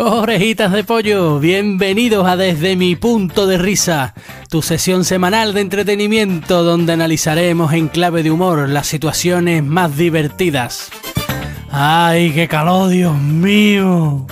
Orejitas de pollo, bienvenidos a Desde mi punto de risa, tu sesión semanal de entretenimiento donde analizaremos en clave de humor las situaciones más divertidas. ¡Ay, qué calor, Dios mío!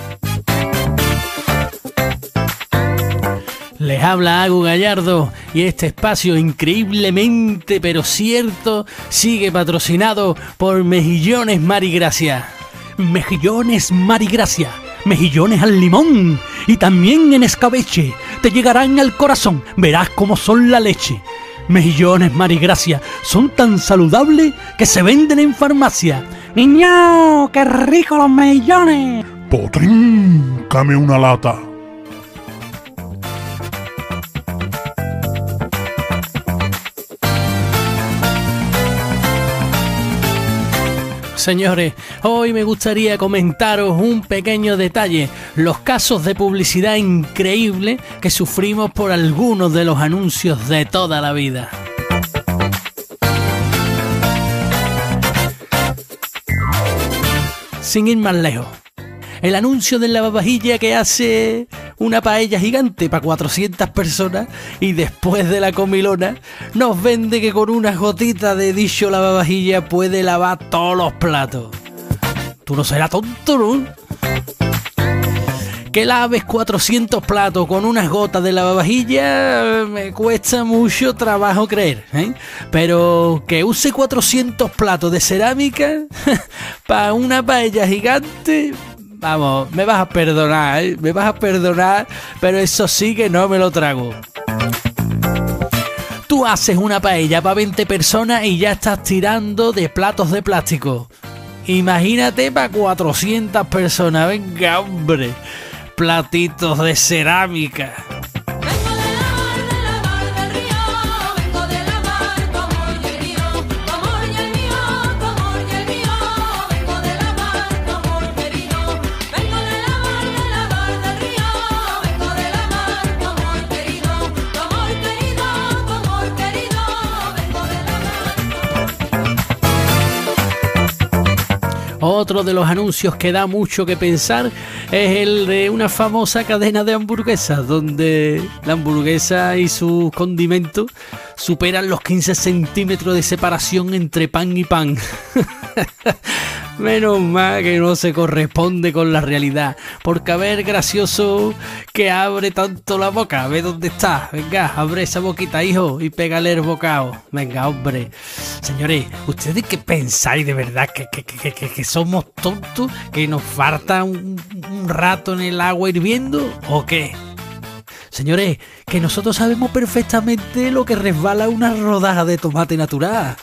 Les habla Agu Gallardo y este espacio increíblemente pero cierto sigue patrocinado por Mejillones Marigracia. Mejillones Marigracia mejillones al limón y también en escabeche. Te llegarán al corazón, verás cómo son la leche. Mejillones Marigracia son tan saludables que se venden en farmacia. ¡Niño! ¡Qué rico los mejillones! Potrín, came una lata. Señores, hoy me gustaría comentaros un pequeño detalle, los casos de publicidad increíble que sufrimos por algunos de los anuncios de toda la vida. Sin ir más lejos, el anuncio del lavavajilla que hace una paella gigante para 400 personas y después de la comilona nos vende que con unas gotitas de dicho lavavajilla puede lavar todos los platos. Tú no serás tonto, ¿no? Que laves 400 platos con unas gotas de lavavajilla me cuesta mucho trabajo creer, ¿eh? Pero que use 400 platos de cerámica para una paella gigante, Vamos, me vas a perdonar, me vas a perdonar, pero eso sí que no me lo trago. Tú haces una paella para 20 personas y ya estás tirando de platos de plástico. Imagínate para 400 personas, venga hombre, platitos de cerámica. Otro de los anuncios que da mucho que pensar es el de una famosa cadena de hamburguesas, donde la hamburguesa y sus condimentos superan los 15 centímetros de separación entre pan y pan. Menos mal que no se corresponde con la realidad. Porque a ver, gracioso, que abre tanto la boca. Ve dónde está. Venga, abre esa boquita, hijo, y pégale el bocado. Venga, hombre. Señores, ¿ustedes qué pensáis de verdad? ¿Que, que, somos tontos? ¿Que nos falta un, un rato en el agua hirviendo? ¿O qué? Señores, que nosotros sabemos perfectamente lo que resbala una rodaja de tomate natural.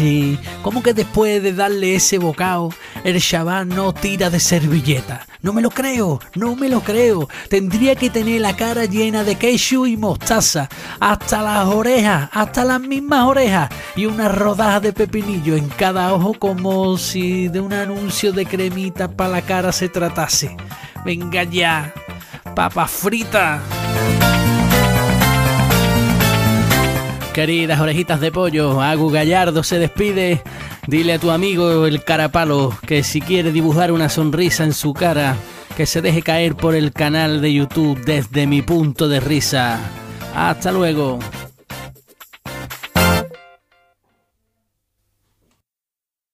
¿Y cómo que después de darle ese bocado, el chaval no tira de servilleta? No me lo creo, no me lo creo. Tendría que tener la cara llena de queso y mostaza, hasta las orejas, hasta las mismas orejas, y una rodaja de pepinillo en cada ojo como si de un anuncio de cremita para la cara se tratase. Venga ya, papa frita. Queridas orejitas de pollo, Agu Gallardo se despide. Dile a tu amigo el carapalo que si quiere dibujar una sonrisa en su cara, que se deje caer por el canal de YouTube desde mi punto de risa. Hasta luego.